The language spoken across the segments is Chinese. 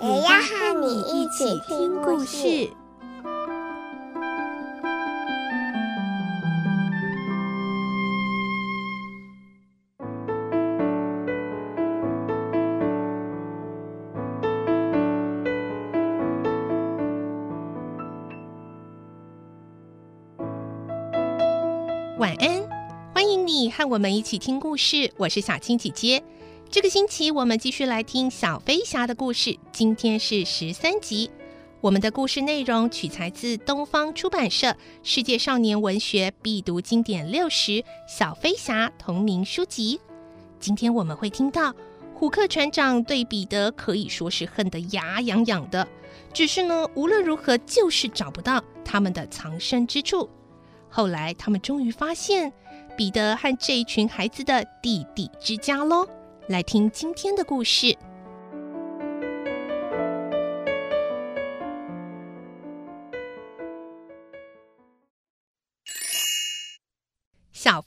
也要和你一起听故事。晚安，欢迎你和我们一起听故事。我是小青姐姐。这个星期我们继续来听小飞侠的故事，今天是十三集。我们的故事内容取材自东方出版社《世界少年文学必读经典六十：小飞侠》同名书籍。今天我们会听到虎克船长对彼得可以说是恨得牙痒痒的，只是呢，无论如何就是找不到他们的藏身之处。后来，他们终于发现彼得和这一群孩子的弟弟之家喽。来听今天的故事，《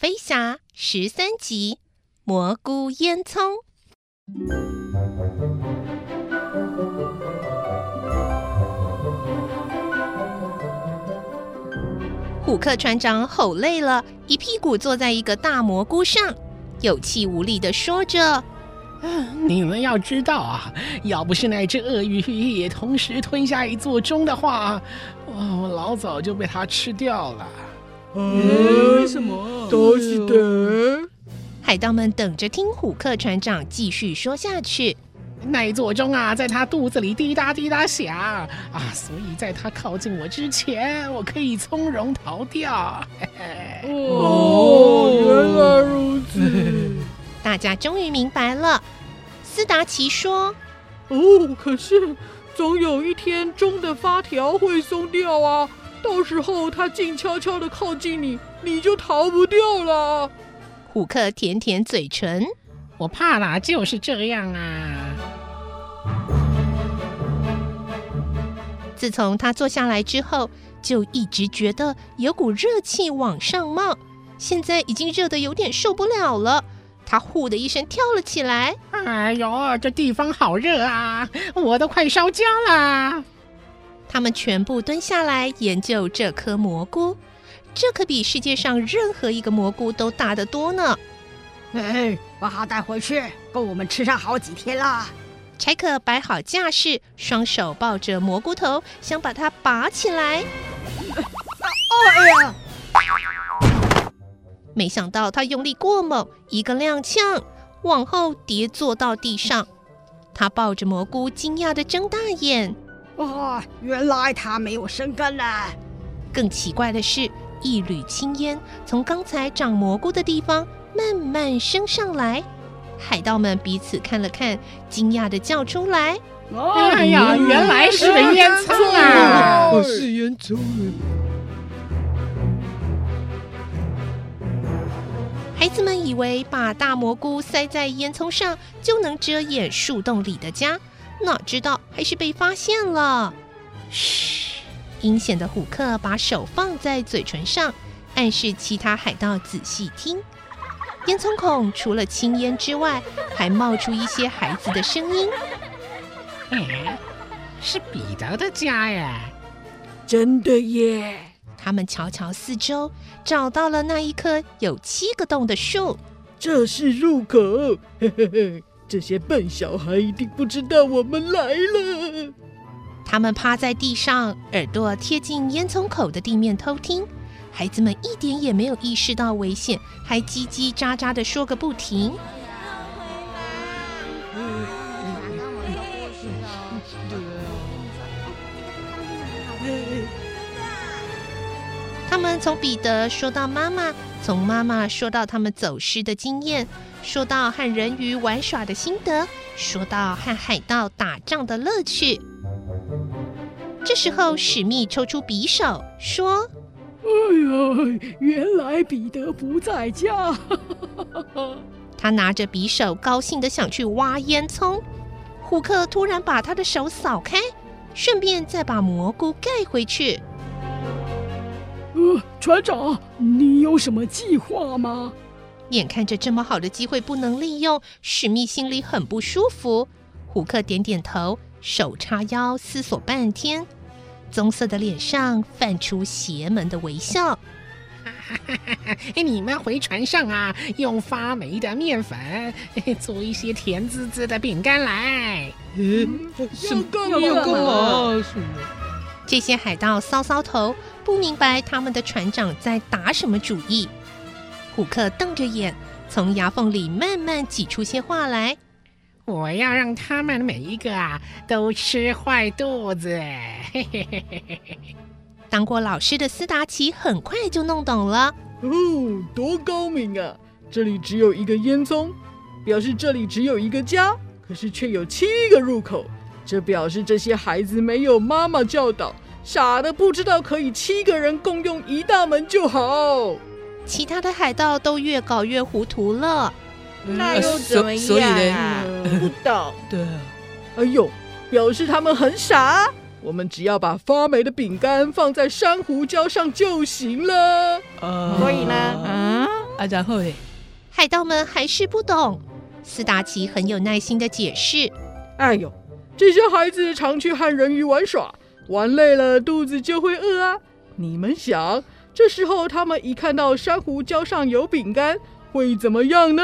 飞侠》十三集：蘑菇烟囱。虎克船长吼累了，一屁股坐在一个大蘑菇上，有气无力地说着：“你们要知道啊，要不是那只鳄鱼也同时吞下一座钟的话，我老早就被它吃掉了。”为什么？都是的。海盗们等着听虎克船长继续说下去。那一座钟啊，在他肚子里滴答滴答响啊，所以在他靠近我之前，我可以从容逃掉。嘿嘿哦，原来如此，大家终于明白了。斯达奇说：“哦，可是总有一天钟的发条会松掉啊，到时候他静悄悄的靠近你，你就逃不掉了。”虎克舔舔嘴唇：“我怕啦，就是这样啊。”自从他坐下来之后，就一直觉得有股热气往上冒，现在已经热得有点受不了了。他呼的一声跳了起来：“哎呦，这地方好热啊，我都快烧焦了！”他们全部蹲下来研究这颗蘑菇，这可比世界上任何一个蘑菇都大得多呢。哎，把它带回去，够我们吃上好几天了。柴可摆好架势，双手抱着蘑菇头，想把它拔起来。哎呀！没想到他用力过猛，一个踉跄，往后跌坐到地上。他抱着蘑菇，惊讶的睁大眼。哦，原来它没有生根呢。更奇怪的是，一缕青烟从刚才长蘑菇的地方慢慢升上来。海盗们彼此看了看，惊讶的叫出来：“哎呀，原来是烟囱啊！我是烟囱。”孩子们以为把大蘑菇塞在烟囱上就能遮掩树洞里的家，哪知道还是被发现了。嘘！阴险的虎克把手放在嘴唇上，暗示其他海盗仔细听。烟囱孔除了青烟之外，还冒出一些孩子的声音。哎，是彼得的家呀！真的耶！他们瞧瞧四周，找到了那一棵有七个洞的树。这是入口。嘿嘿嘿，这些笨小孩一定不知道我们来了。他们趴在地上，耳朵贴近烟囱口的地面偷听。孩子们一点也没有意识到危险，还叽叽喳喳地说个不停。他们从彼得说到妈妈，从妈妈说到他们走失的经验，说到和人鱼玩耍的心得，说到和海盗打仗的乐趣。这时候，史密抽出匕首，说：“哎呀，原来彼得不在家。”他拿着匕首，高兴的想去挖烟囱。虎克突然把他的手扫开，顺便再把蘑菇盖回去。呃，船长，你有什么计划吗？眼看着这么好的机会不能利用，史密心里很不舒服。胡克点点头，手叉腰，思索半天，棕色的脸上泛出邪门的微笑。你们回船上啊，用发霉的面粉 做一些甜滋滋的饼干来。嗯，什么要干嘛？这些海盗搔搔头，不明白他们的船长在打什么主意。虎克瞪着眼，从牙缝里慢慢挤出些话来。我要让他们每一个啊都吃坏肚子。嘿嘿嘿嘿嘿。当过老师的斯达奇很快就弄懂了。哦，多高明啊！这里只有一个烟囱，表示这里只有一个家，可是却有七个入口，这表示这些孩子没有妈妈教导，傻的不知道可以七个人共用一大门就好。其他的海盗都越搞越糊涂了。那又怎么样啊？所以呢？不懂。对。哎呦，表示他们很傻。我们只要把发霉的饼干放在珊瑚礁上就行了。呃，所以呢？啊啊，然后呢？海盗们还是不懂。斯达奇很有耐心的解释：“哎呦，这些孩子常去和人鱼玩耍，玩累了肚子就会饿啊。你们想，这时候他们一看到珊瑚礁上有饼干，会怎么样呢？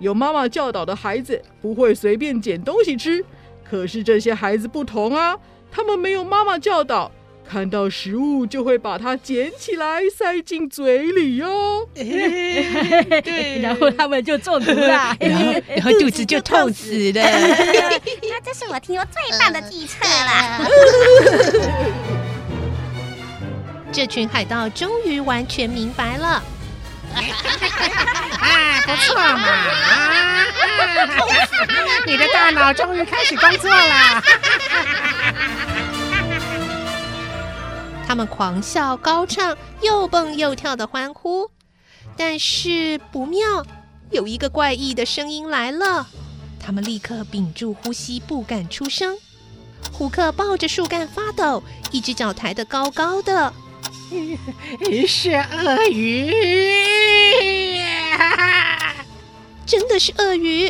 有妈妈教导的孩子不会随便捡东西吃，可是这些孩子不同啊。”他们没有妈妈教导，看到食物就会把它捡起来塞进嘴里哟。对，然后他们就中毒了，然 后然后肚子就痛死了。那这是我听过最棒的计策了。这群海盗终于完全明白了。啊，不错嘛！啊，你的大脑终于开始工作了。他们狂笑、高唱、又蹦又跳的欢呼，但是不妙，有一个怪异的声音来了。他们立刻屏住呼吸，不敢出声。虎克抱着树干发抖，一只脚抬得高高的。是鳄鱼，真的是鳄鱼！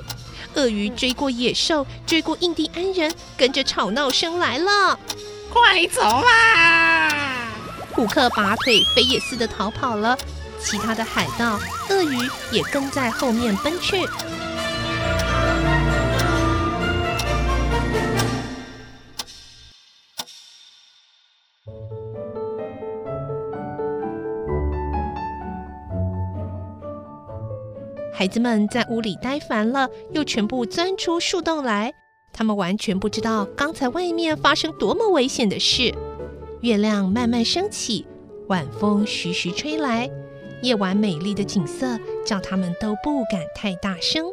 鳄鱼追过野兽，追过印第安人，跟着吵闹声来了。快走啊！虎克拔腿飞也似的逃跑了，其他的海盗、鳄鱼也跟在后面奔去。孩子们在屋里待烦了，又全部钻出树洞来。他们完全不知道刚才外面发生多么危险的事。月亮慢慢升起，晚风徐徐吹来，夜晚美丽的景色叫他们都不敢太大声。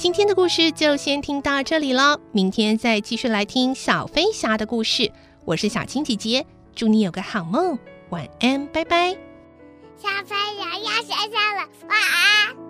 今天的故事就先听到这里了，明天再继续来听小飞侠的故事。我是小青姐姐，祝你有个好梦，晚安，拜拜。小飞侠要睡觉了，晚安。